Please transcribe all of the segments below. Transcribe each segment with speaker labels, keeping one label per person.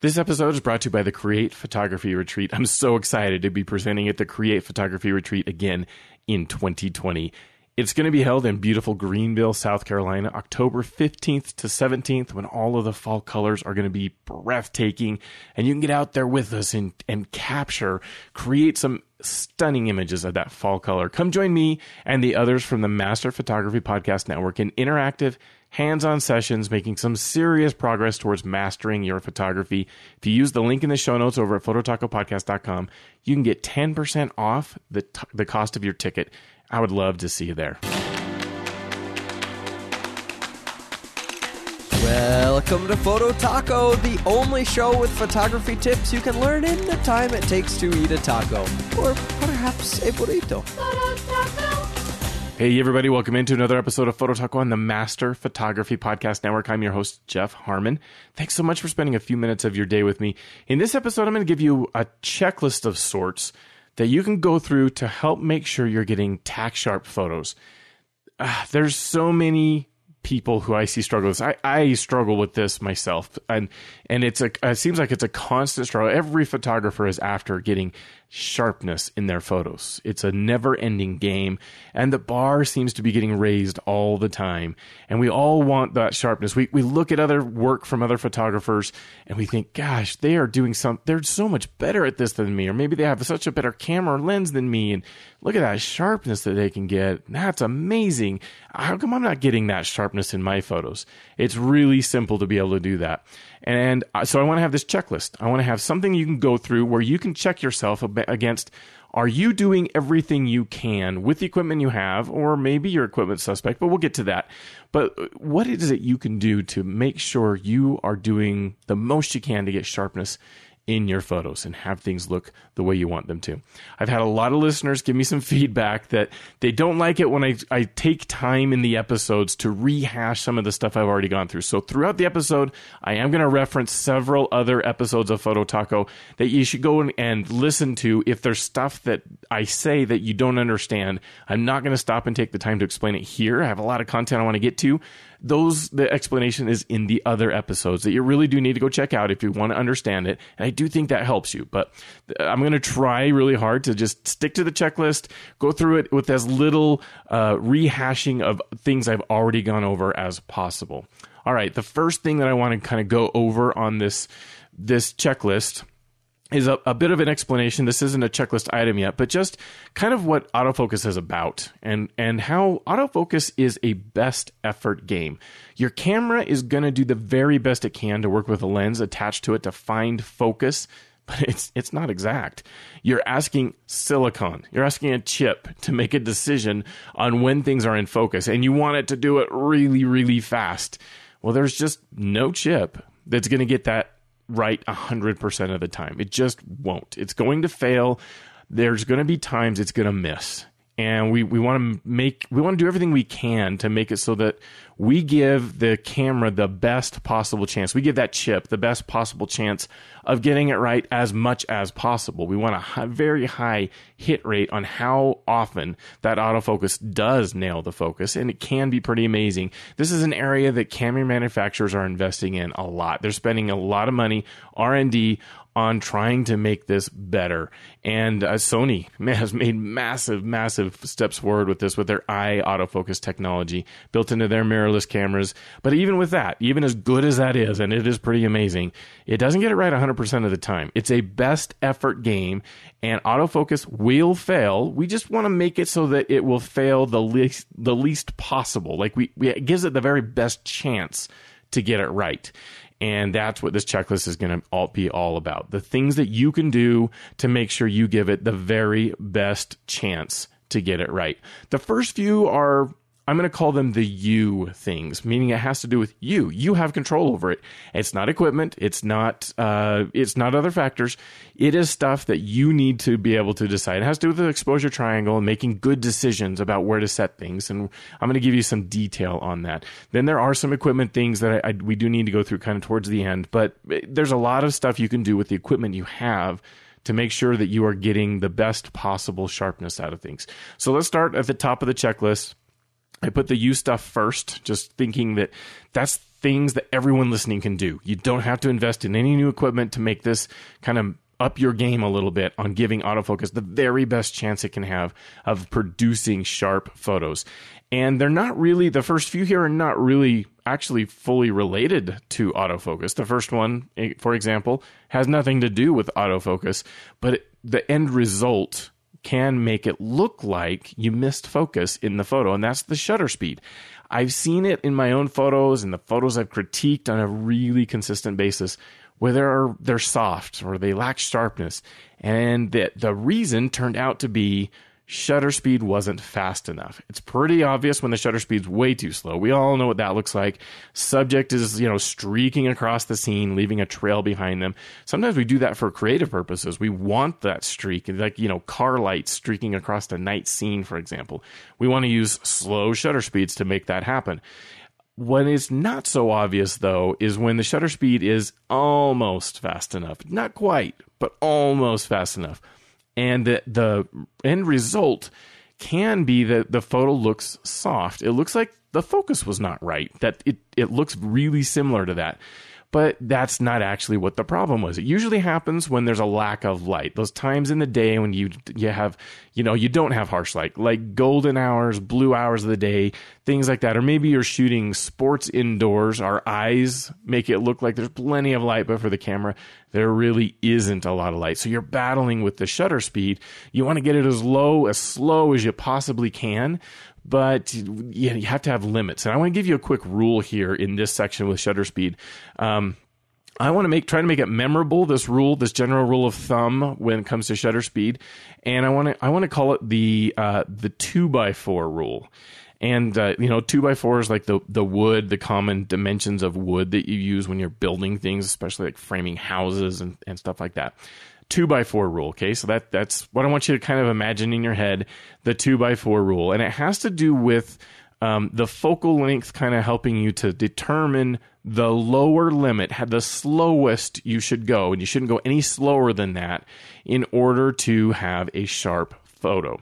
Speaker 1: This episode is brought to you by the Create Photography Retreat. I'm so excited to be presenting at the Create Photography Retreat again in 2020. It's going to be held in beautiful Greenville, South Carolina, October 15th to 17th, when all of the fall colors are going to be breathtaking. And you can get out there with us and, and capture, create some stunning images of that fall color. Come join me and the others from the Master Photography Podcast Network in interactive hands on sessions, making some serious progress towards mastering your photography. If you use the link in the show notes over at phototacopodcast.com, you can get 10% off the, t- the cost of your ticket. I would love to see you there.
Speaker 2: Welcome to Photo Taco, the only show with photography tips you can learn in the time it takes to eat a taco, or perhaps a burrito.
Speaker 1: Hey, everybody, welcome into another episode of Photo Taco on the Master Photography Podcast Network. I'm your host, Jeff Harmon. Thanks so much for spending a few minutes of your day with me. In this episode, I'm going to give you a checklist of sorts that you can go through to help make sure you're getting tack sharp photos. Uh, there's so many people who I see struggle with this. I, I struggle with this myself, and and it's a it seems like it's a constant struggle. Every photographer is after getting sharpness in their photos. It's a never ending game, and the bar seems to be getting raised all the time. And we all want that sharpness. We, we look at other work from other photographers and we think, gosh, they are doing some, they're so much better at this than me, or maybe they have such a better camera lens than me. And look at that sharpness that they can get. That's amazing. How come I'm not getting that sharpness in my photos? It's really simple to be able to do that. And uh, so I want to have this checklist. I want to have something you can go through where you can check yourself against are you doing everything you can with the equipment you have, or maybe your equipment suspect, but we'll get to that. But uh, what is it you can do to make sure you are doing the most you can to get sharpness in your photos and have things look the way you want them to. I've had a lot of listeners give me some feedback that they don't like it when I, I take time in the episodes to rehash some of the stuff I've already gone through. So throughout the episode, I am going to reference several other episodes of Photo Taco that you should go and listen to if there's stuff that I say that you don't understand. I'm not going to stop and take the time to explain it here. I have a lot of content I want to get to, those the explanation is in the other episodes that you really do need to go check out if you want to understand it. And i do think that helps you but i'm going to try really hard to just stick to the checklist go through it with as little uh, rehashing of things i've already gone over as possible. All right the first thing that i want to kind of go over on this this checklist is a, a, bit of an explanation. This isn't a checklist item yet, but just kind of what autofocus is about and, and how autofocus is a best effort game. Your camera is going to do the very best it can to work with a lens attached to it to find focus, but it's, it's not exact. You're asking silicon, you're asking a chip to make a decision on when things are in focus, and you want it to do it really, really fast. Well, there's just no chip that's going to get that right 100% of the time. It just won't. It's going to fail. There's going to be times it's going to miss and we, we want to make we want to do everything we can to make it so that we give the camera the best possible chance. We give that chip the best possible chance of getting it right as much as possible. We want a high, very high hit rate on how often that autofocus does nail the focus and it can be pretty amazing. This is an area that camera manufacturers are investing in a lot. They're spending a lot of money r&d on trying to make this better. And uh, Sony has made massive, massive steps forward with this with their eye autofocus technology built into their mirrorless cameras. But even with that, even as good as that is, and it is pretty amazing, it doesn't get it right 100% of the time. It's a best effort game, and autofocus will fail. We just want to make it so that it will fail the least, the least possible. Like we, we it gives it the very best chance to get it right. And that's what this checklist is going to be all about. The things that you can do to make sure you give it the very best chance to get it right. The first few are I'm going to call them the you things, meaning it has to do with you. You have control over it. It's not equipment. It's not. Uh, it's not other factors. It is stuff that you need to be able to decide. It has to do with the exposure triangle and making good decisions about where to set things. And I'm going to give you some detail on that. Then there are some equipment things that I, I, we do need to go through kind of towards the end. But there's a lot of stuff you can do with the equipment you have to make sure that you are getting the best possible sharpness out of things. So let's start at the top of the checklist I put the you stuff first, just thinking that that's things that everyone listening can do. You don't have to invest in any new equipment to make this kind of up your game a little bit on giving autofocus the very best chance it can have of producing sharp photos. And they're not really, the first few here are not really actually fully related to autofocus. The first one, eh, for example, has nothing to do with autofocus, but the end result can make it look like you missed focus in the photo, and that's the shutter speed. I've seen it in my own photos and the photos I've critiqued on a really consistent basis where they're, they're soft or they lack sharpness. And the, the reason turned out to be shutter speed wasn't fast enough. It's pretty obvious when the shutter speed's way too slow. We all know what that looks like. Subject is, you know, streaking across the scene, leaving a trail behind them. Sometimes we do that for creative purposes. We want that streak, like, you know, car lights streaking across the night scene, for example. We want to use slow shutter speeds to make that happen. What is not so obvious, though, is when the shutter speed is almost fast enough. Not quite, but almost fast enough and the, the end result can be that the photo looks soft. It looks like the focus was not right. That it, it looks really similar to that but that's not actually what the problem was. It usually happens when there's a lack of light. Those times in the day when you you have, you know, you don't have harsh light, like golden hours, blue hours of the day, things like that. Or maybe you're shooting sports indoors. Our eyes make it look like there's plenty of light, but for the camera, there really isn't a lot of light. So you're battling with the shutter speed. You want to get it as low, as slow as you possibly can but you have to have limits. And I want to give you a quick rule here in this section with shutter speed. Um, I want to make try to make it memorable. This rule, this general rule of thumb when it comes to shutter speed, and I want to I want to call it the uh, the two by four rule. And uh, you know, two by four is like the the wood, the common dimensions of wood that you use when you're building things, especially like framing houses and, and stuff like that two by four rule. Okay, so that that's what I want you to kind of imagine in your head the two by four rule, and it has to do with um, the focal length kind of helping you to determine the lower limit, the slowest you should go, and you shouldn't go any slower than that in order to have a sharp photo.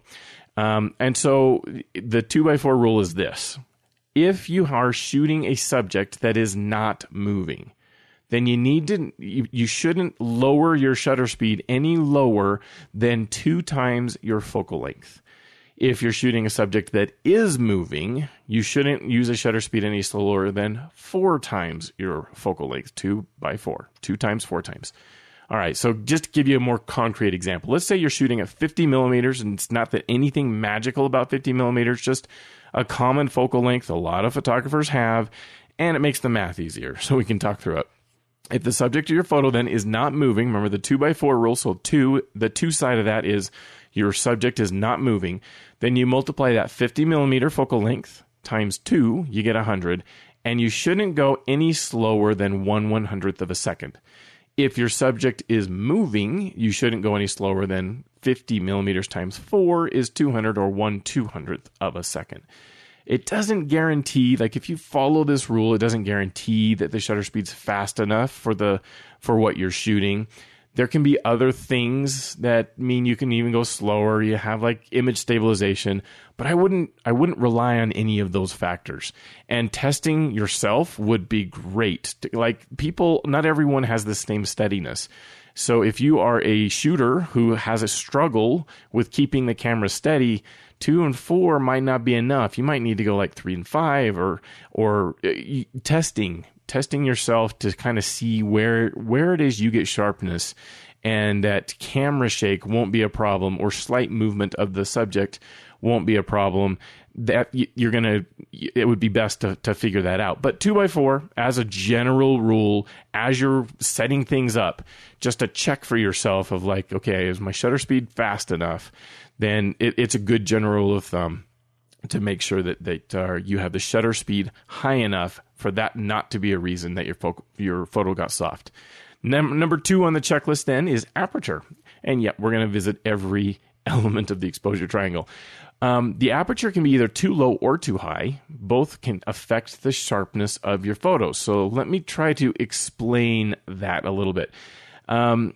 Speaker 1: Um, and so the two by four rule is this: if you are shooting a subject that is not moving, then you need to you, you shouldn't lower your shutter speed any lower than two times your focal length. If you're shooting a subject that is moving, you shouldn't use a shutter speed any slower than four times your focal length, two by four, two times, four times. All right, so just to give you a more concrete example, let's say you're shooting at 50 millimeters, and it's not that anything magical about 50 millimeters, just a common focal length a lot of photographers have, and it makes the math easier, so we can talk through it. If the subject of your photo then is not moving, remember the two by four rule. So two, the two side of that is your subject is not moving. Then you multiply that 50 millimeter focal length times two, you get 100. And you shouldn't go any slower than one one hundredth of a second. If your subject is moving, you shouldn't go any slower than 50 millimeters times four is 200 or one two hundredth of a second it doesn't guarantee like if you follow this rule it doesn't guarantee that the shutter speed's fast enough for the for what you're shooting. There can be other things that mean you can even go slower. You have like image stabilization but i wouldn't i wouldn't rely on any of those factors. And testing yourself would be great. Like people not everyone has the same steadiness. So if you are a shooter who has a struggle with keeping the camera steady two and four might not be enough. You might need to go like three and five, or or uh, testing testing yourself to kind of see where where it is you get sharpness and that camera shake won't be a problem or slight movement of the subject won't be a problem that you're gonna it would be best to, to figure that out but two by four as a general rule as you're setting things up just a check for yourself of like okay is my shutter speed fast enough then it, it's a good general rule of thumb to make sure that that uh, you have the shutter speed high enough for that not to be a reason that your fo- your photo got soft. Num- number two on the checklist then is aperture, and yet we're going to visit every element of the exposure triangle. Um, the aperture can be either too low or too high. Both can affect the sharpness of your photos. So let me try to explain that a little bit. Um,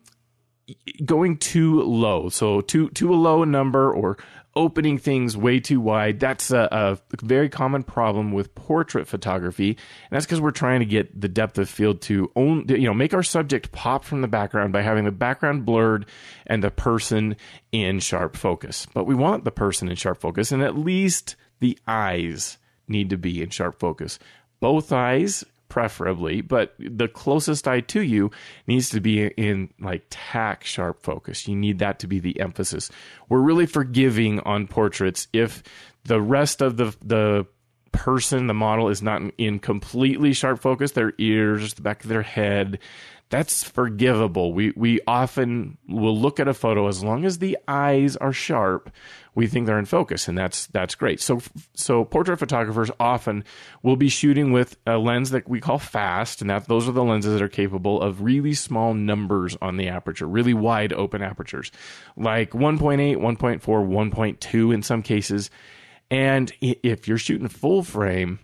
Speaker 1: going too low. So too too a low number or opening things way too wide. That's a, a very common problem with portrait photography, and that's because we're trying to get the depth of field to own, you know, make our subject pop from the background by having the background blurred and the person in sharp focus. But we want the person in sharp focus, and at least the eyes need to be in sharp focus. Both eyes preferably, but the closest eye to you needs to be in like tack sharp focus. You need that to be the emphasis. We're really forgiving on portraits if the rest of the the person, the model is not in completely sharp focus, their ears, the back of their head, that's forgivable. We we often will look at a photo as long as the eyes are sharp, we think they're in focus, and that's that's great. So so portrait photographers often will be shooting with a lens that we call fast, and that those are the lenses that are capable of really small numbers on the aperture, really wide open apertures, like 1.8, 1.4, 1.2 in some cases. And if you're shooting full frame,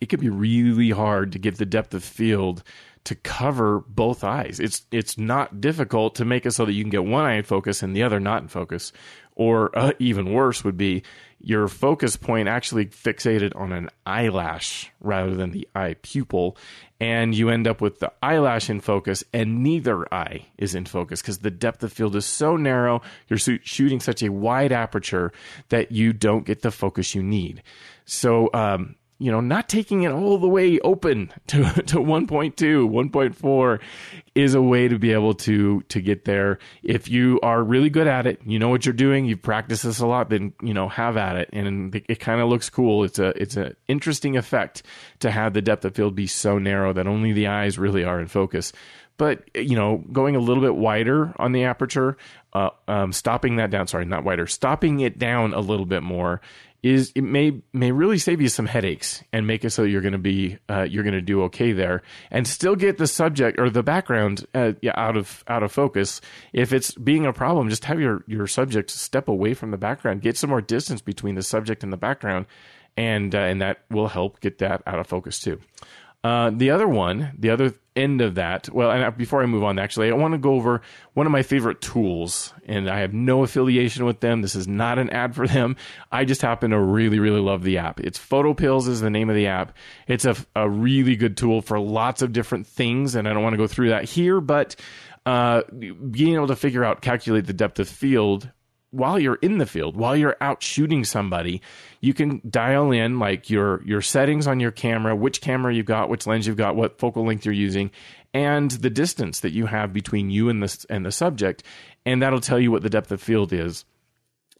Speaker 1: it can be really hard to get the depth of field to cover both eyes. It's it's not difficult to make it so that you can get one eye in focus and the other not in focus. Or uh, even worse would be your focus point actually fixated on an eyelash rather than the eye pupil. And you end up with the eyelash in focus and neither eye is in focus because the depth of field is so narrow. You're shooting such a wide aperture that you don't get the focus you need. So, um, you know, not taking it all the way open to, to 1.2, 1.4 is a way to be able to, to get there. If you are really good at it, you know what you're doing, you've practiced this a lot, then, you know, have at it. And it, it kind of looks cool. It's a, it's an interesting effect to have the depth of field be so narrow that only the eyes really are in focus but you know going a little bit wider on the aperture uh, um, stopping that down sorry not wider stopping it down a little bit more is it may may really save you some headaches and make it so you're going to be uh, you're going to do okay there and still get the subject or the background uh, out of out of focus. If it's being a problem, just have your your subject step away from the background, get some more distance between the subject and the background, and uh, and that will help get that out of focus too. Uh, the other one, the other end of that, well, and before I move on, actually, I want to go over one of my favorite tools, and I have no affiliation with them. This is not an ad for them. I just happen to really, really love the app. It's PhotoPills is the name of the app. It's a, a really good tool for lots of different things, and I don't want to go through that here, but uh, being able to figure out, calculate the depth of field while you're in the field, while you're out shooting somebody, you can dial in like your your settings on your camera, which camera you've got, which lens you've got, what focal length you're using, and the distance that you have between you and the and the subject, and that'll tell you what the depth of field is.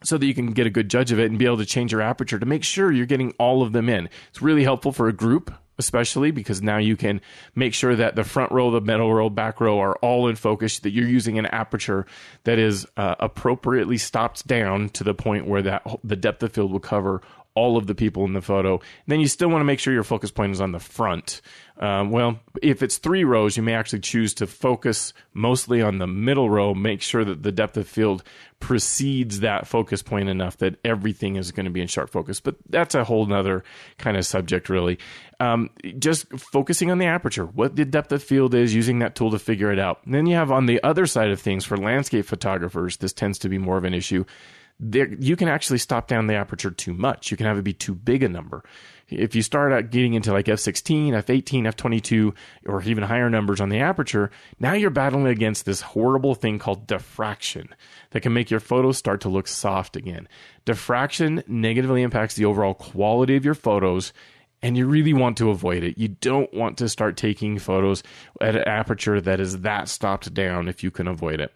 Speaker 1: So that you can get a good judge of it and be able to change your aperture to make sure you're getting all of them in. It's really helpful for a group especially because now you can make sure that the front row, the middle row, back row are all in focus, that you're using an aperture that is uh, appropriately stopped down to the point where that the depth of field will cover all of the people in the photo. Then you still want to make sure your focus point is on the front. Um, well, if it's three rows, you may actually choose to focus mostly on the middle row. Make sure that the depth of field precedes that focus point enough that everything is going to be in sharp focus. But that's a whole nother kind of subject, really. Um, just focusing on the aperture, what the depth of field is, using that tool to figure it out. And then you have on the other side of things for landscape photographers, this tends to be more of an issue there, you can actually stop down the aperture too much. You can have it be too big a number. If you start out getting into like f16, f18, f22, or even higher numbers on the aperture, now you're battling against this horrible thing called diffraction that can make your photos start to look soft again. Diffraction negatively impacts the overall quality of your photos and you really want to avoid it. You don't want to start taking photos at an aperture that is that stopped down if you can avoid it.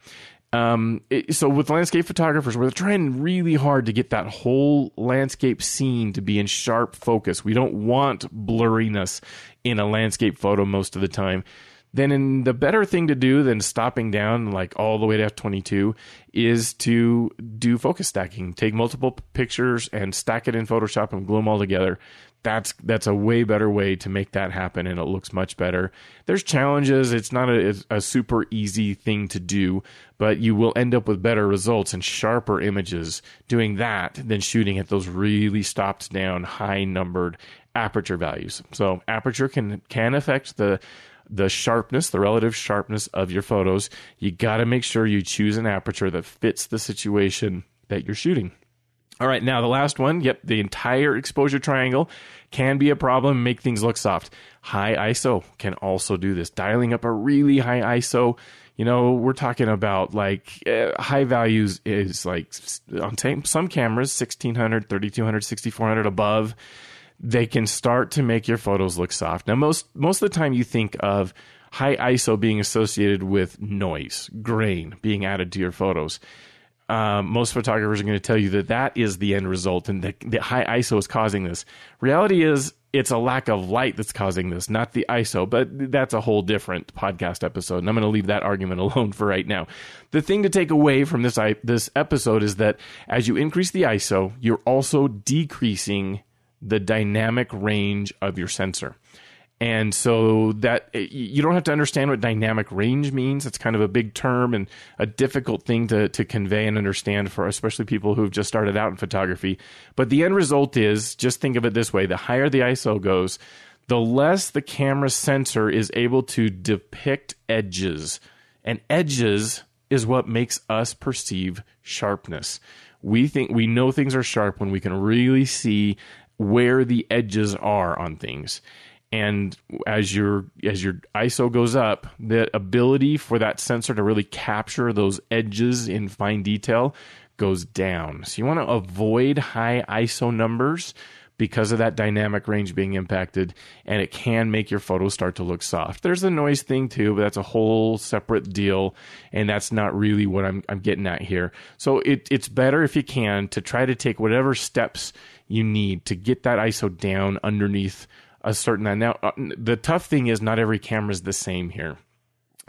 Speaker 1: Um, it, so with landscape photographers, we're trying really hard to get that whole landscape scene to be in sharp focus. We don't want blurriness in a landscape photo most of the time. Then, in the better thing to do than stopping down like all the way to f22 is to do focus stacking. Take multiple pictures and stack it in Photoshop and glue them all together that's that's a way better way to make that happen and it looks much better. There's challenges. It's not a, a, super easy thing to do but you will end up with better results and sharper images doing that than shooting at those really stopped down high numbered aperture values. So aperture can can affect the the sharpness, the relative sharpness of your photos, you got to make sure you choose an aperture that fits the situation that you're shooting. All right, now the last one. Yep, the entire exposure triangle can be a problem, make things look soft. High ISO can also do this. Dialing up a really high ISO, you know, we're talking about like uh, high values is like on some cameras 1600, 3200, 6400 above. They can start to make your photos look soft. Now, most most of the time, you think of high ISO being associated with noise, grain being added to your photos um, most photographers are going to tell you that that is the end result and that the high ISO is causing this. Reality is it's a lack of light that's causing this, not the ISO, but that's a whole different podcast episode. And I'm going to leave that argument alone for right now. The thing to take away from this, this episode is that as you increase the ISO, you're also decreasing the dynamic range of your sensor. And so that eh, you don't have to understand what dynamic range means. It's kind of a big term and a difficult thing to, to convey and understand for especially people who've just started out in photography. But the end result is just think of it this way the higher the ISO goes, the less the camera sensor is able to depict edges. And edges is what makes us perceive sharpness. We think we know things are sharp when we can really see where the edges are on things and as your as your ISO goes up, the ability for that sensor to really capture those edges in fine detail goes down. So you want to avoid high ISO numbers because of that dynamic range being impacted and it can make your photos start to look soft. There's a noise thing too, but that's a whole separate deal and that's not really what I'm I'm getting at here. So it, it's better if you can to try to take whatever steps you need to get that ISO down underneath a certain now uh, the tough thing is not every camera is the same here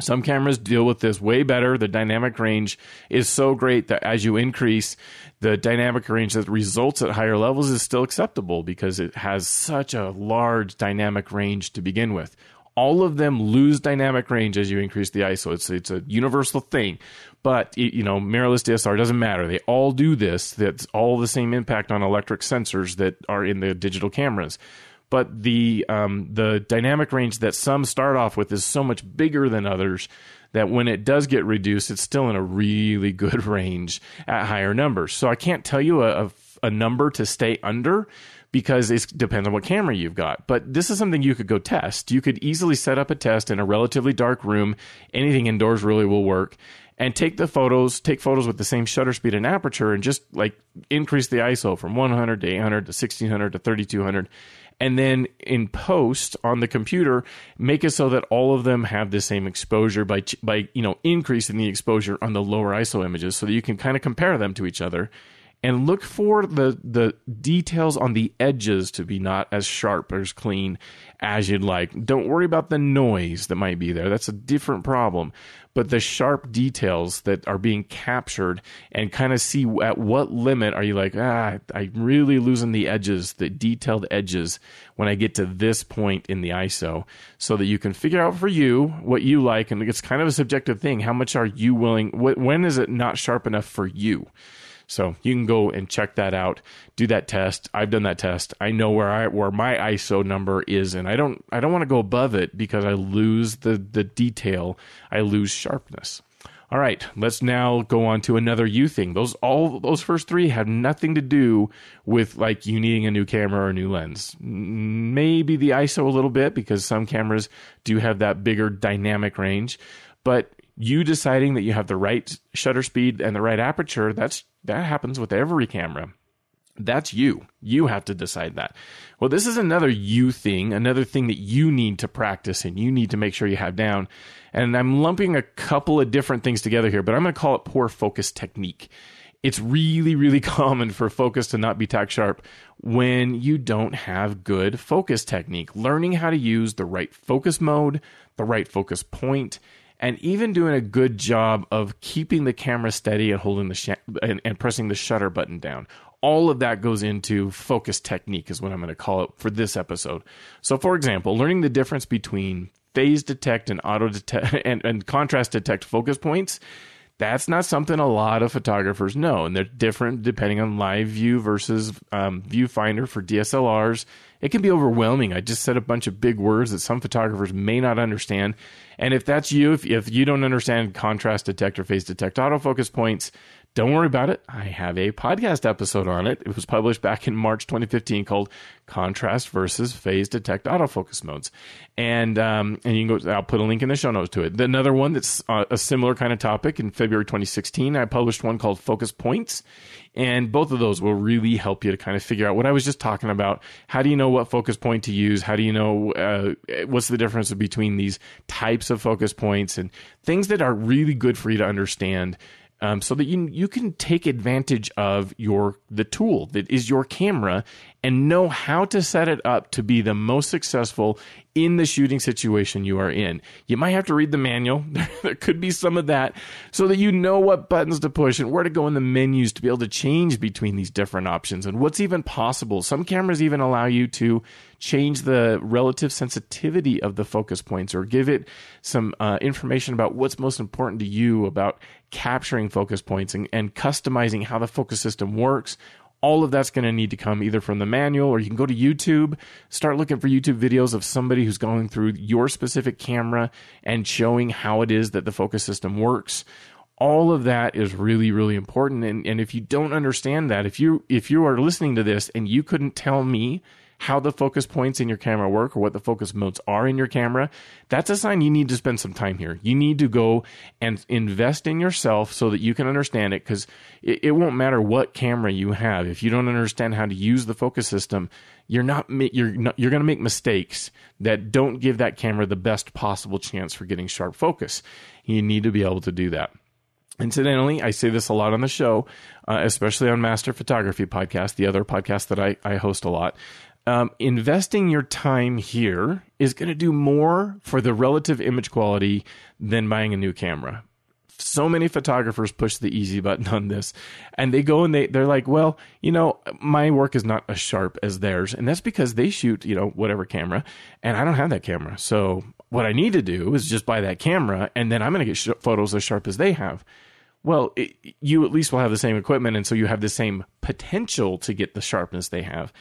Speaker 1: some cameras deal with this way better. The dynamic range is so great that as you increase the dynamic range that results at higher levels is still acceptable because it has such a large dynamic range to begin with. All of them lose dynamic range as you increase the ISO. It's it's a universal thing, but you know mirrorless DSLR doesn't matter. They all do this. That's all the same impact on electric sensors that are in the digital cameras but the um, the dynamic range that some start off with is so much bigger than others that when it does get reduced, it's still in a really good range at higher numbers. So I can't tell you a, a, a number to stay under because it depends on what camera you've got. But this is something you could go test. You could easily set up a test in a relatively dark room. Anything indoors really will work. And take the photos, take photos with the same shutter speed and aperture, and just like increase the ISO from 100 to 800 to 1600 to 3200 and then in post on the computer make it so that all of them have the same exposure by by you know increasing the exposure on the lower ISO images so that you can kind of compare them to each other and look for the the details on the edges to be not as sharp or as clean as you'd like. Don't worry about the noise that might be there. That's a different problem. But the sharp details that are being captured and kind of see at what limit are you like, ah, I'm really losing the edges, the detailed edges when I get to this point in the ISO so that you can figure out for you what you like. And it's kind of a subjective thing. How much are you willing? When is it not sharp enough for you? So you can go and check that out, do that test. I've done that test. I know where I where my ISO number is, and I don't I don't want to go above it because I lose the the detail. I lose sharpness. All right, let's now go on to another you thing. Those all those first three have nothing to do with like you needing a new camera or a new lens. Maybe the ISO a little bit because some cameras do have that bigger dynamic range, but you deciding that you have the right shutter speed and the right aperture, that's that happens with every camera. That's you. You have to decide that. Well, this is another you thing, another thing that you need to practice and you need to make sure you have down. And I'm lumping a couple of different things together here, but I'm going to call it poor focus technique. It's really, really common for focus to not be tack sharp when you don't have good focus technique. Learning how to use the right focus mode, the right focus point, and even doing a good job of keeping the camera steady and holding the sh- and, and pressing the shutter button down. All of that goes into focus technique, is what I'm going to call it for this episode. So, for example, learning the difference between phase detect and auto detect and, and contrast detect focus points That's not something a lot of photographers know, and they're different depending on live view versus um, viewfinder for DSLRs. It can be overwhelming. I just said a bunch of big words that some photographers may not understand. And if that's you, if, if you don't understand contrast detector, phase detect, autofocus points, don't worry about it. I have a podcast episode on it. It was published back in March 2015 called Contrast versus Phase Detect Autofocus Modes. And um, and you can go, I'll put a link in the show notes to it. Another one that's uh, a similar kind of topic in February 2016, I published one called Focus Points. And both of those will really help you to kind of figure out what I was just talking about. How do you know what focus point to use? How do you know uh, what's the difference between these types of focus points and things that are really good for you to understand um, so that you you can take advantage of your the tool that is your camera and know how to set it up to be the most successful in the shooting situation you are in. You might have to read the manual. there could be some of that so that you know what buttons to push and where to go in the menus to be able to change between these different options and what's even possible. Some cameras even allow you to change the relative sensitivity of the focus points or give it some uh, information about what's most important to you about capturing focus points and, and customizing how the focus system works all of that's going to need to come either from the manual or you can go to YouTube, start looking for YouTube videos of somebody who's going through your specific camera and showing how it is that the focus system works. All of that is really, really important. And, and if you don't understand that, if you if you are listening to this and you couldn't tell me how the focus points in your camera work or what the focus modes are in your camera, that's a sign you need to spend some time here. You need to go and invest in yourself so that you can understand it because it, it, won't matter what camera you have. If you don't understand how to use the focus system, you're not you're not, you're going to make mistakes that don't give that camera the best possible chance for getting sharp focus. You need to be able to do that. Incidentally, I say this a lot on the show, uh, especially on Master Photography Podcast, the other podcast that I, I host a lot um, investing your time here is going to do more for the relative image quality than buying a new camera. So many photographers push the easy button on this and they go and they, they're like, well, you know, my work is not as sharp as theirs. And that's because they shoot, you know, whatever camera and I don't have that camera. So what I need to do is just buy that camera and then I'm going to get sh- photos as sharp as they have. Well, it, you at least will have the same equipment. And so you have the same potential to get the sharpness they have.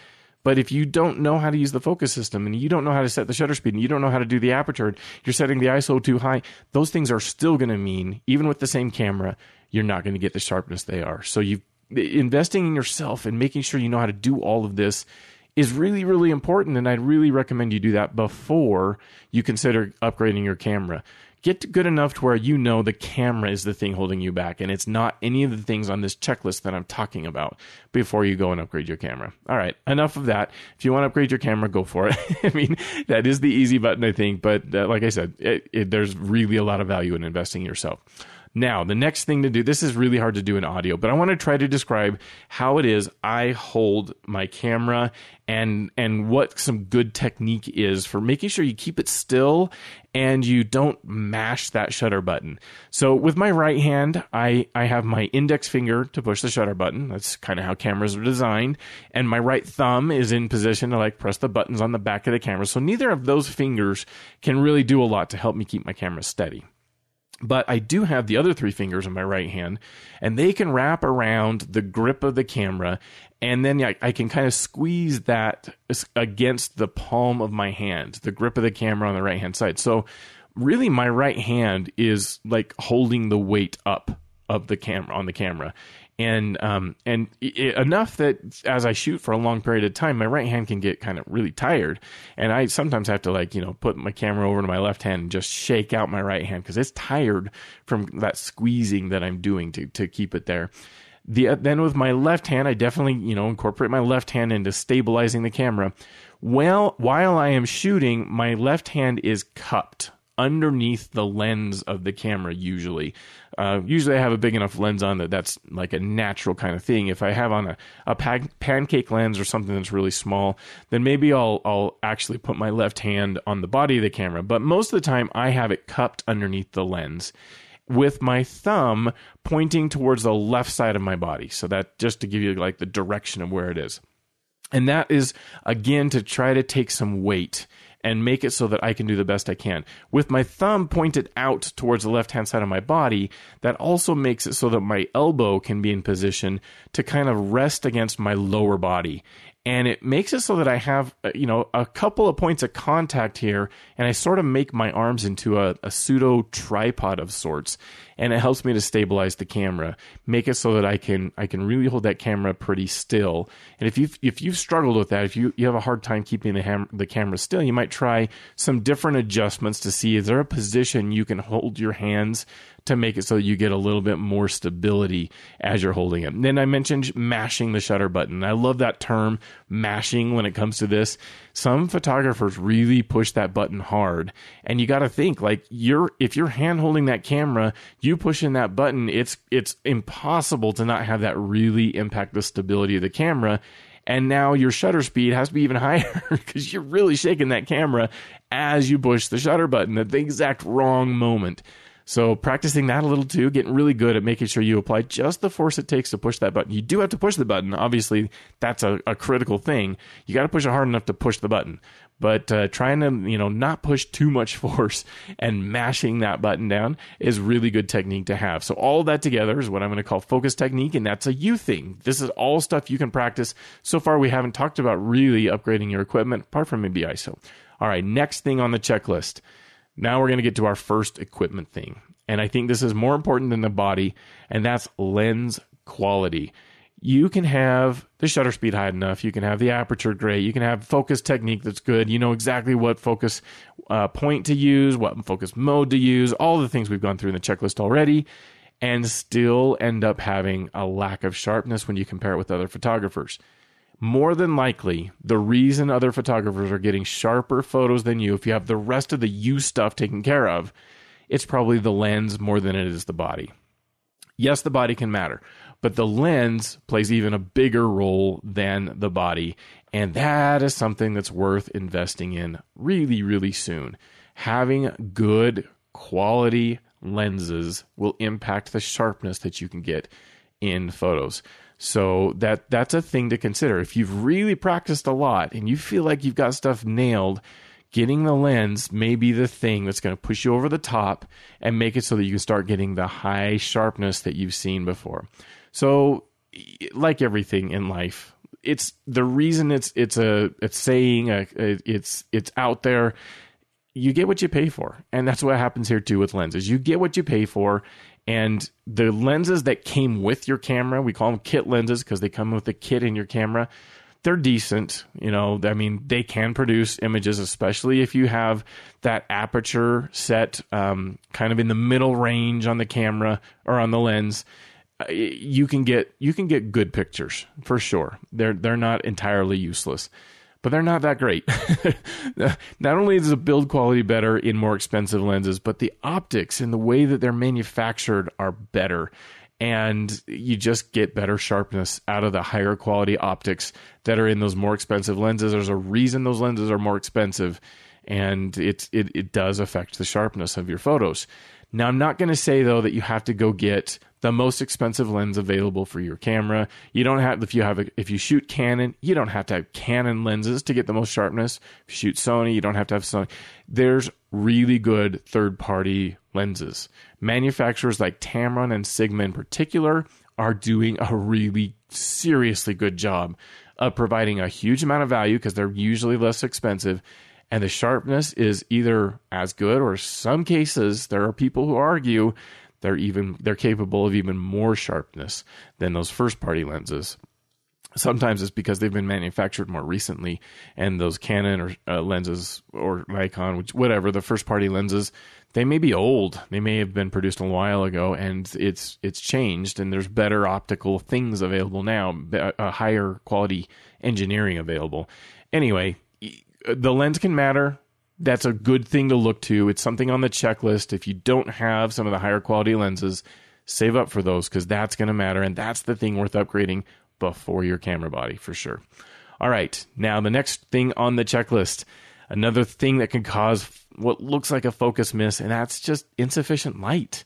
Speaker 1: But if you don't know how to use the focus system and you don't know how to set the shutter speed and you don't know how to do the aperture, you're setting the ISO too high, those things are still going to mean, even with the same camera, you're not going to get the sharpness they are. So you investing in yourself and making sure you know how to do all of this is really, really important. And I'd really recommend you do that before you consider upgrading your camera get good enough to where you know the camera is the thing holding you back and it's not any of the things on this checklist that I'm talking about before you go and upgrade your camera. All right, enough of that. If you want to upgrade your camera, go for it. I mean, that is the easy button, I think, but uh, like I said, it, it, there's really a lot of value in investing in yourself. Now, the next thing to do, this is really hard to do in audio, but I want to try to describe how it is I hold my camera and and what some good technique is for making sure you keep it still and you don't mash that shutter button. So with my right hand, I, I have my index finger to push the shutter button. That's kind of how cameras are designed. And my right thumb is in position to like press the buttons on the back of the camera. So neither of those fingers can really do a lot to help me keep my camera steady. But I do have the other three fingers in my right hand, and they can wrap around the grip of the camera, and then I, I, can kind of squeeze that against the palm of my hand, the grip of the camera on the right hand side. So, really, my right hand is like holding the weight up of the camera on the camera, and um, and it, enough that as I shoot for a long period of time, my right hand can get kind of really tired, and I sometimes have to like you know put my camera over to my left hand and just shake out my right hand because it's tired from that squeezing that I'm doing to to keep it there. The then with my left hand, I definitely you know incorporate my left hand into stabilizing the camera. Well, while I am shooting, my left hand is cupped underneath the lens of the camera usually. Uh, usually I have a big enough lens on that that's like a natural kind of thing. If I have on a, a pan- pancake lens or something that's really small, then maybe I'll, I'll actually put my left hand on the body of the camera. But most of the time I have it cupped underneath the lens with my thumb pointing towards the left side of my body. So that just to give you like the direction of where it is. And that is again to try to take some weight and make it so that I can do the best I can. With my thumb pointed out towards the left hand side of my body, that also makes it so that my elbow can be in position to kind of rest against my lower body and it makes it so that I have uh, you know a couple of points of contact here, and I sort of make my arms into a, a, pseudo tripod of sorts, and it helps me to stabilize the camera, make it so that I can I can really hold that camera pretty still. And if you if you've struggled with that, if you you have a hard time keeping the ham, the camera still, you might try some different adjustments to see is there a position you can hold your hands to make it so that you get a little bit more stability as you're holding it. And then I mentioned mashing the shutter button. I love that term, mashing, when it comes to this. Some photographers really push that button hard, and you got to think like you're if you're hand holding that camera, you pushing that button, it's it's impossible to not have that really impact the stability of the camera and now your shutter speed has to be even higher because you're really shaking that camera as you push the shutter button at the exact wrong moment. So practicing that a little too, getting really good at making sure you apply just the force it takes to push that button. You do have to push the button. Obviously, that's a, a critical thing. You got to push it hard enough to push the button. But uh, trying to, you know, not push too much force and mashing that button down is really good technique to have. So all that together is what I'm going to call focus technique, and that's a you thing. This is all stuff you can practice. So far, we haven't talked about really upgrading your equipment, apart from maybe ISO. All right, next thing on the checklist now we're going to get to our first equipment thing. And I think this is more important than the body, and that's lens quality. You can have the shutter speed high enough. You can have the aperture great. You can have focus technique that's good. You know exactly what focus uh, point to use, what focus mode to use, all the things we've gone through in the checklist already, and still end up having a lack of sharpness when you compare it with other photographers more than likely, the reason other photographers are getting sharper photos than you, if you have the rest of the you stuff taken care of, it's probably the lens more than it is the body. Yes, the body can matter, but the lens plays even a bigger role than the body. And that is something that's worth investing in really, really soon. Having good quality lenses will impact the sharpness that you can get in photos. So that that's a thing to consider. If you've really practiced a lot and you feel like you've got stuff nailed, getting the lens may be the thing that's going to push you over the top and make it so that you can start getting the high sharpness that you've seen before. So like everything in life, it's the reason it's it's a it's saying a, it's it's out there you get what you pay for. And that's what happens here too with lenses. You get what you pay for. And the lenses that came with your camera, we call them kit lenses because they come with a kit in your camera. They're decent, you know. I mean, they can produce images, especially if you have that aperture set um, kind of in the middle range on the camera or on the lens. Uh, you can get you can get good pictures for sure. They're they're not entirely useless but they're not that great. not only is the build quality better in more expensive lenses, but the optics and the way that they're manufactured are better. And you just get better sharpness out of the higher quality optics that are in those more expensive lenses. There's a reason those lenses are more expensive, and it, it, it does affect the sharpness of your photos. Now, I'm not going to say though that you have to go get the most expensive lens available for your camera. You don't have if you have a, if you shoot Canon, you don't have to have Canon lenses to get the most sharpness. If you shoot Sony, you don't have to have Sony. There's really good third-party lenses. Manufacturers like Tamron and Sigma in particular are doing a really seriously good job of providing a huge amount of value because they're usually less expensive and the sharpness is either as good or some cases there are people who argue they're even they're capable of even more sharpness than those first party lenses. Sometimes it's because they've been manufactured more recently and those canon or uh, lenses or nikon which whatever the first party lenses they may be old. They may have been produced a while ago and it's it's changed and there's better optical things available now a higher quality engineering available. Anyway the lens can matter. That's a good thing to look to. It's something on the checklist. If you don't have some of the higher quality lenses, save up for those because that's going to matter. And that's the thing worth upgrading before your camera body for sure. All right. Now, the next thing on the checklist, another thing that can cause what looks like a focus miss, and that's just insufficient light.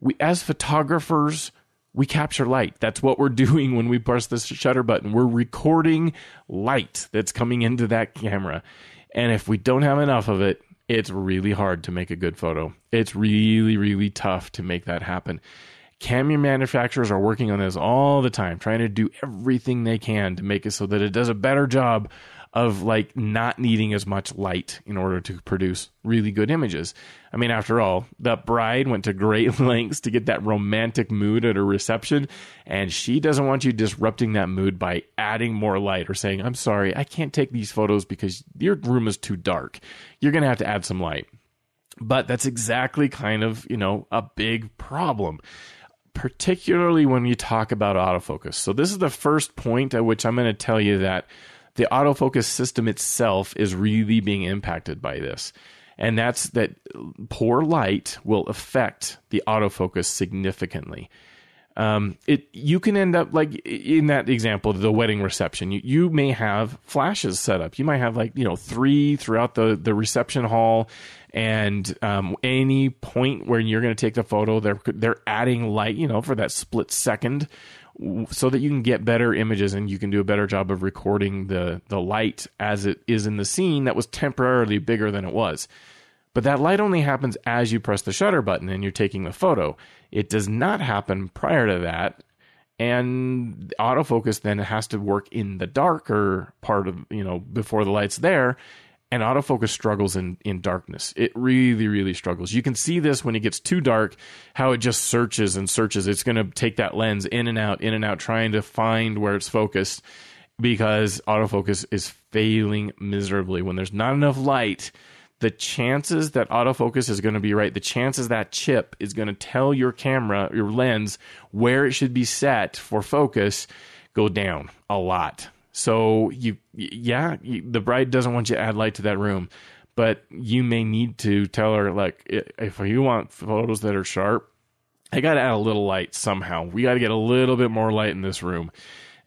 Speaker 1: We, as photographers, we capture light. That's what we're doing when we press the shutter button. We're recording light that's coming into that camera. And if we don't have enough of it, it's really hard to make a good photo. It's really, really tough to make that happen. Camera manufacturers are working on this all the time, trying to do everything they can to make it so that it does a better job of like not needing as much light in order to produce really good images. I mean, after all, the bride went to great lengths to get that romantic mood at her reception, and she doesn't want you disrupting that mood by adding more light or saying, I'm sorry, I can't take these photos because your room is too dark. You're going to have to add some light. But that's exactly kind of, you know, a big problem particularly when you talk about autofocus. So, this is the first point at which I'm going to tell you that the autofocus system itself is really being impacted by this. And that's that poor light will affect the autofocus significantly. Um, it you can end up like in that example, the wedding reception. You, you may have flashes set up. You might have like you know three throughout the the reception hall, and um, any point where you're going to take the photo, they're they're adding light, you know, for that split second, so that you can get better images and you can do a better job of recording the the light as it is in the scene that was temporarily bigger than it was. But that light only happens as you press the shutter button and you're taking the photo. It does not happen prior to that. And autofocus then has to work in the darker part of, you know, before the light's there and autofocus struggles in in darkness. It really really struggles. You can see this when it gets too dark how it just searches and searches. It's going to take that lens in and out in and out trying to find where it's focused because autofocus is failing miserably when there's not enough light. The chances that autofocus is going to be right, the chances that chip is going to tell your camera, your lens, where it should be set for focus go down a lot. So you, yeah, you, the bride doesn't want you to add light to that room, but you may need to tell her like, if you want photos that are sharp, I got to add a little light somehow. We got to get a little bit more light in this room.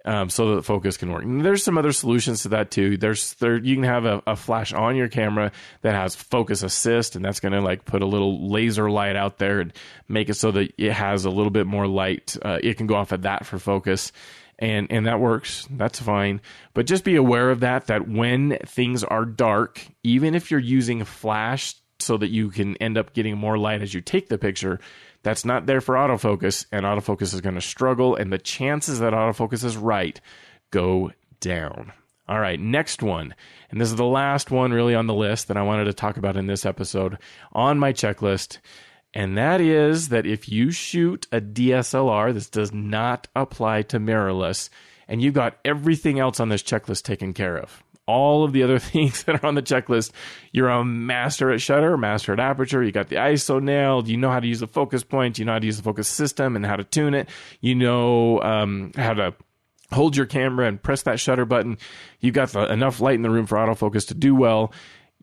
Speaker 1: Um, so that focus can work. And there's some other solutions to that too. There's there you can have a, a flash on your camera that has focus assist, and that's going to like put a little laser light out there and make it so that it has a little bit more light. Uh, it can go off of that for focus and and that works. That's fine. But just be aware of that that when things are dark even if you're using flash so that you can end up getting more light as you take the picture that's not there for autofocus and autofocus is going to struggle and the chances that autofocus is right go down. All right next one. And this is the last one really on the list that i wanted to talk about in this episode on my checklist and that is that if you shoot a DSLR, this does not apply to mirrorless, and you've got everything else on this checklist taken care of. All of the other things that are on the checklist, you're a master at shutter, master at aperture, you got the ISO nailed, you know how to use the focus point, you know how to use the focus system and how to tune it, you know um, how to hold your camera and press that shutter button. You've got the, enough light in the room for autofocus to do well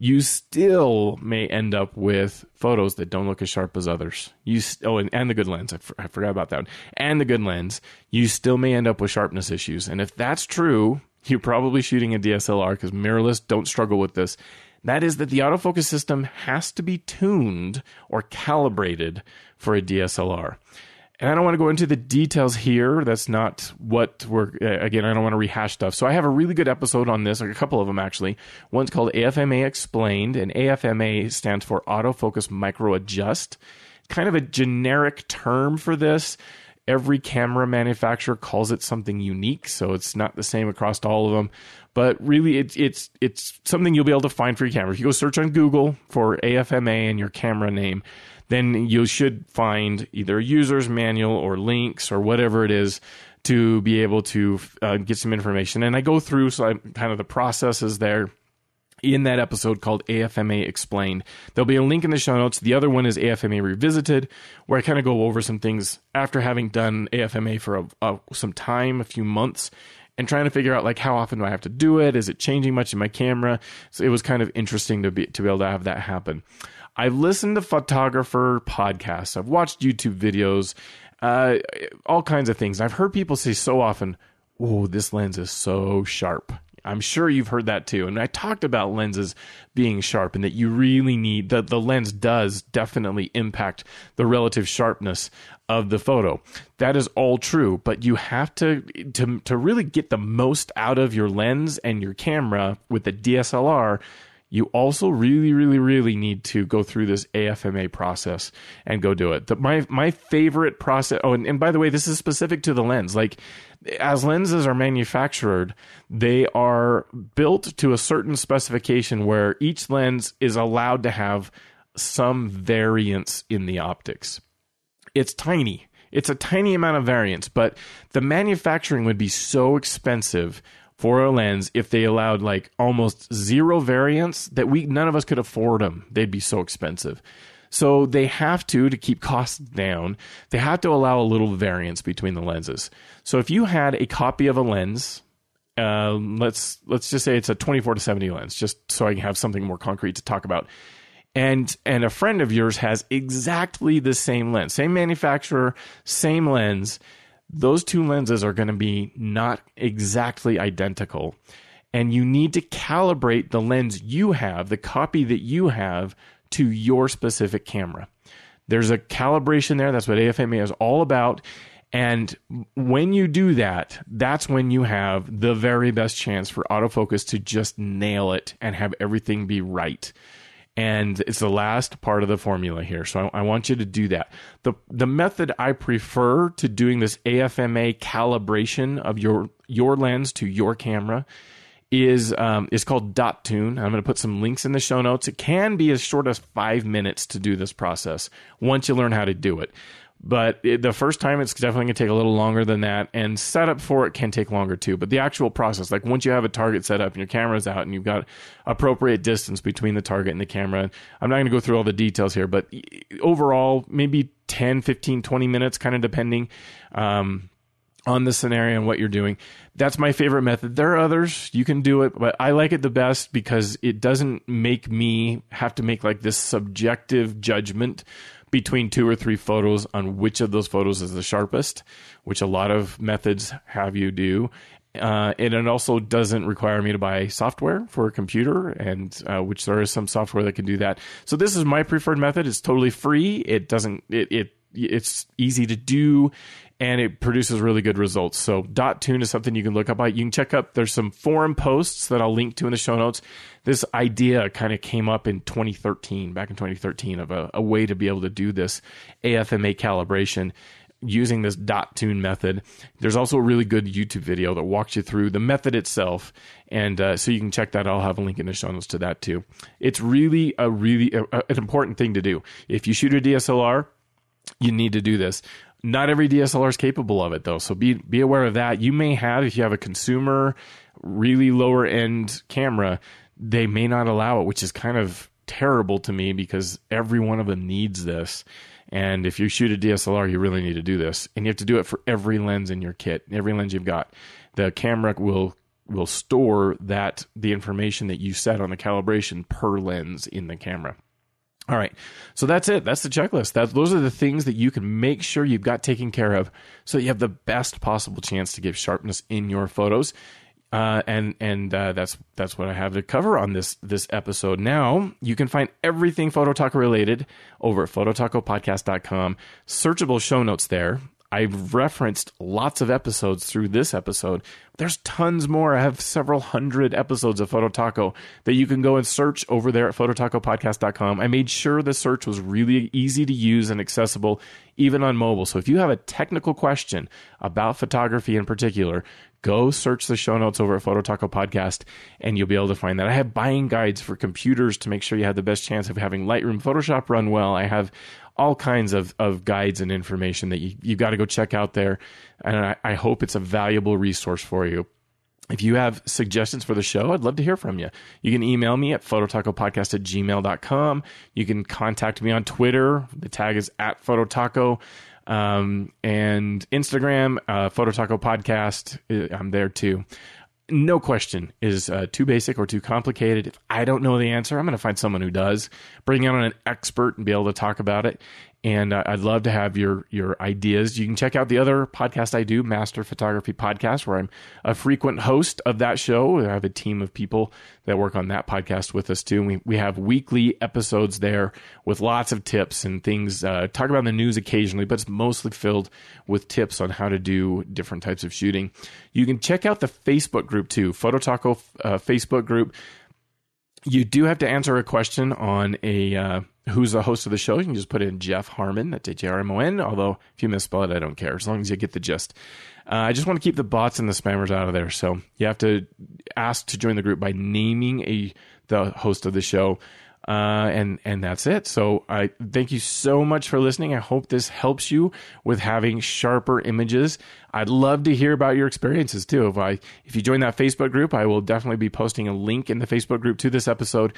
Speaker 1: you still may end up with photos that don't look as sharp as others. You oh, and, and the good lens. I, f- I forgot about that. One. And the good lens. You still may end up with sharpness issues. And if that's true, you're probably shooting a DSLR because mirrorless don't struggle with this. That is that the autofocus system has to be tuned or calibrated for a DSLR. And I don't want to go into the details here. That's not what we're, uh, again, I don't want to rehash stuff. So I have a really good episode on this, like a couple of them actually. One's called AFMA Explained, and AFMA stands for Autofocus Micro Adjust. Kind of a generic term for this. Every camera manufacturer calls it something unique, so it's not the same across all of them. But really, it's it's it's something you'll be able to find for your camera. If you go search on Google for AFMA and your camera name, then you should find either a user's manual or links or whatever it is to be able to uh, get some information. And I go through so I, kind of the processes there in that episode called AFMA Explained. There'll be a link in the show notes. The other one is AFMA Revisited, where I kind of go over some things after having done AFMA for a, a, some time, a few months, and trying to figure out like how often do I have to do it? Is it changing much in my camera? So it was kind of interesting to be to be able to have that happen. I've listened to photographer podcasts. I've watched YouTube videos, uh, all kinds of things. I've heard people say so often, "Oh, this lens is so sharp." I'm sure you've heard that too. And I talked about lenses being sharp and that you really need that the lens does definitely impact the relative sharpness of the photo. That is all true, but you have to to to really get the most out of your lens and your camera with the DSLR you also really, really, really need to go through this AFMA process and go do it. The, my my favorite process. Oh, and, and by the way, this is specific to the lens. Like as lenses are manufactured, they are built to a certain specification where each lens is allowed to have some variance in the optics. It's tiny. It's a tiny amount of variance, but the manufacturing would be so expensive for a lens if they allowed like almost zero variance that we none of us could afford them. They'd be so expensive. So they have to to keep costs down. They have to allow a little variance between the lenses. So if you had a copy of a lens, uh, let's let's just say it's a 24 to 70 lens, just so I can have something more concrete to talk about. And and a friend of yours has exactly the same lens, same manufacturer, same lens those two lenses are going to be not exactly identical. And you need to calibrate the lens you have, the copy that you have, to your specific camera. There's a calibration there. That's what AFMA is all about. And when you do that, that's when you have the very best chance for autofocus to just nail it and have everything be right and it's the last part of the formula here. So I, I, want you to do that. the The method I prefer to doing this AFMA calibration of your your lens to your camera is um, is called dot tune. I'm going to put some links in the show notes. It can be as short as five minutes to do this process once you learn how to do it. But it, the first time, it's definitely going to take a little longer than that. And setup for it can take longer too. But the actual process, like once you have a target set up and your camera's out and you've got appropriate distance between the target and the camera, I'm not going to go through all the details here, but overall, maybe 10, 15, 20 minutes, kind of depending. Um, on the scenario and what you're doing. That's my favorite method. There are others. You can do it, but I like it the best because it doesn't make me have to make like this subjective judgment between two or three photos on which of those photos is the sharpest, which a lot of methods have you do. Uh, and it also doesn't require me to buy software for a computer, and uh, which there is some software that can do that. So this is my preferred method. It's totally free. It doesn't. It, it it's easy to do and it produces really good results. So dot tune is something you can look up. You can check up. There's some forum posts that I'll link to in the show notes. This idea kind of came up in 2013, back in 2013, of a, a way to be able to do this AFMA calibration using this dot tune method. There's also a really good YouTube video that walks you through the method itself, and uh, so you can check that. I'll have a link in the show notes to that too. It's really a really a, a, an important thing to do. If you shoot a DSLR, you need to do this. Not every DSLR is capable of it though, so be be aware of that. You may have if you have a consumer really lower end camera, they may not allow it, which is kind of terrible to me because every one of them needs this. And if you shoot a DSLR, you really need to do this, and you have to do it for every lens in your kit, every lens you've got. The camera will will store that the information that you set on the calibration per lens in the camera. All right. So that's it. That's the checklist. That those are the things that you can make sure you've got taken care of so you have the best possible chance to give sharpness in your photos. Uh, and and uh, that's that's what I have to cover on this this episode. Now you can find everything Photo Taco related over at phototacopodcast.com. Searchable show notes there. I've referenced lots of episodes through this episode. There's tons more. I have several hundred episodes of Photo Taco that you can go and search over there at phototacopodcast.com. I made sure the search was really easy to use and accessible even on mobile. So if you have a technical question about photography in particular, go search the show notes over at Photo Taco Podcast and you'll be able to find that. I have buying guides for computers to make sure you have the best chance of having Lightroom Photoshop run well. I have all kinds of, of guides and information that you, you got to go check out there. And I, I hope it's a valuable resource for you. If you have suggestions for the show, I'd love to hear from you. You can email me at phototacopodcast at gmail.com. You can contact me on Twitter. The tag is at phototaco. Um, and Instagram, uh, Phototaco Podcast. Uh, I'm there too no question is uh, too basic or too complicated. If I don't know the answer, I'm going to find someone who does. Bring on an expert and be able to talk about it and uh, I'd love to have your your ideas. You can check out the other podcast I do, Master Photography Podcast, where I'm a frequent host of that show. I have a team of people that work on that podcast with us too. And we we have weekly episodes there with lots of tips and things. Uh, talk about the news occasionally, but it's mostly filled with tips on how to do different types of shooting. You can check out the Facebook group too, Photo Taco uh, Facebook group you do have to answer a question on a uh, who's the host of the show. You can just put in Jeff Harmon. That's H A R M O N. Although if you misspell it, I don't care as long as you get the gist. Uh, I just want to keep the bots and the spammers out of there. So you have to ask to join the group by naming a the host of the show. Uh, and and that's it. So I thank you so much for listening. I hope this helps you with having sharper images. I'd love to hear about your experiences too. If I if you join that Facebook group, I will definitely be posting a link in the Facebook group to this episode.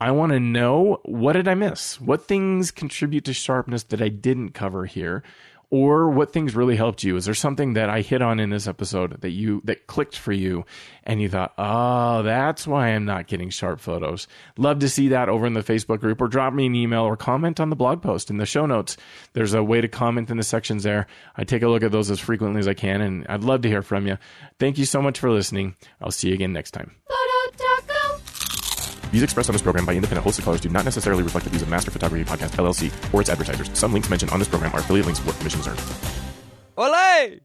Speaker 1: I want to know what did I miss? What things contribute to sharpness that I didn't cover here? Or what things really helped you? Is there something that I hit on in this episode that you that clicked for you and you thought, "Oh, that's why I'm not getting sharp photos." Love to see that over in the Facebook group or drop me an email or comment on the blog post in the show notes. There's a way to comment in the sections there. I take a look at those as frequently as I can and I'd love to hear from you. Thank you so much for listening. I'll see you again next time. Views expressed on this program by independent hosts and callers do not necessarily reflect the views of Master Photography Podcast LLC or its advertisers. Some links mentioned on this program are affiliate links where commissions earned.
Speaker 2: Olay!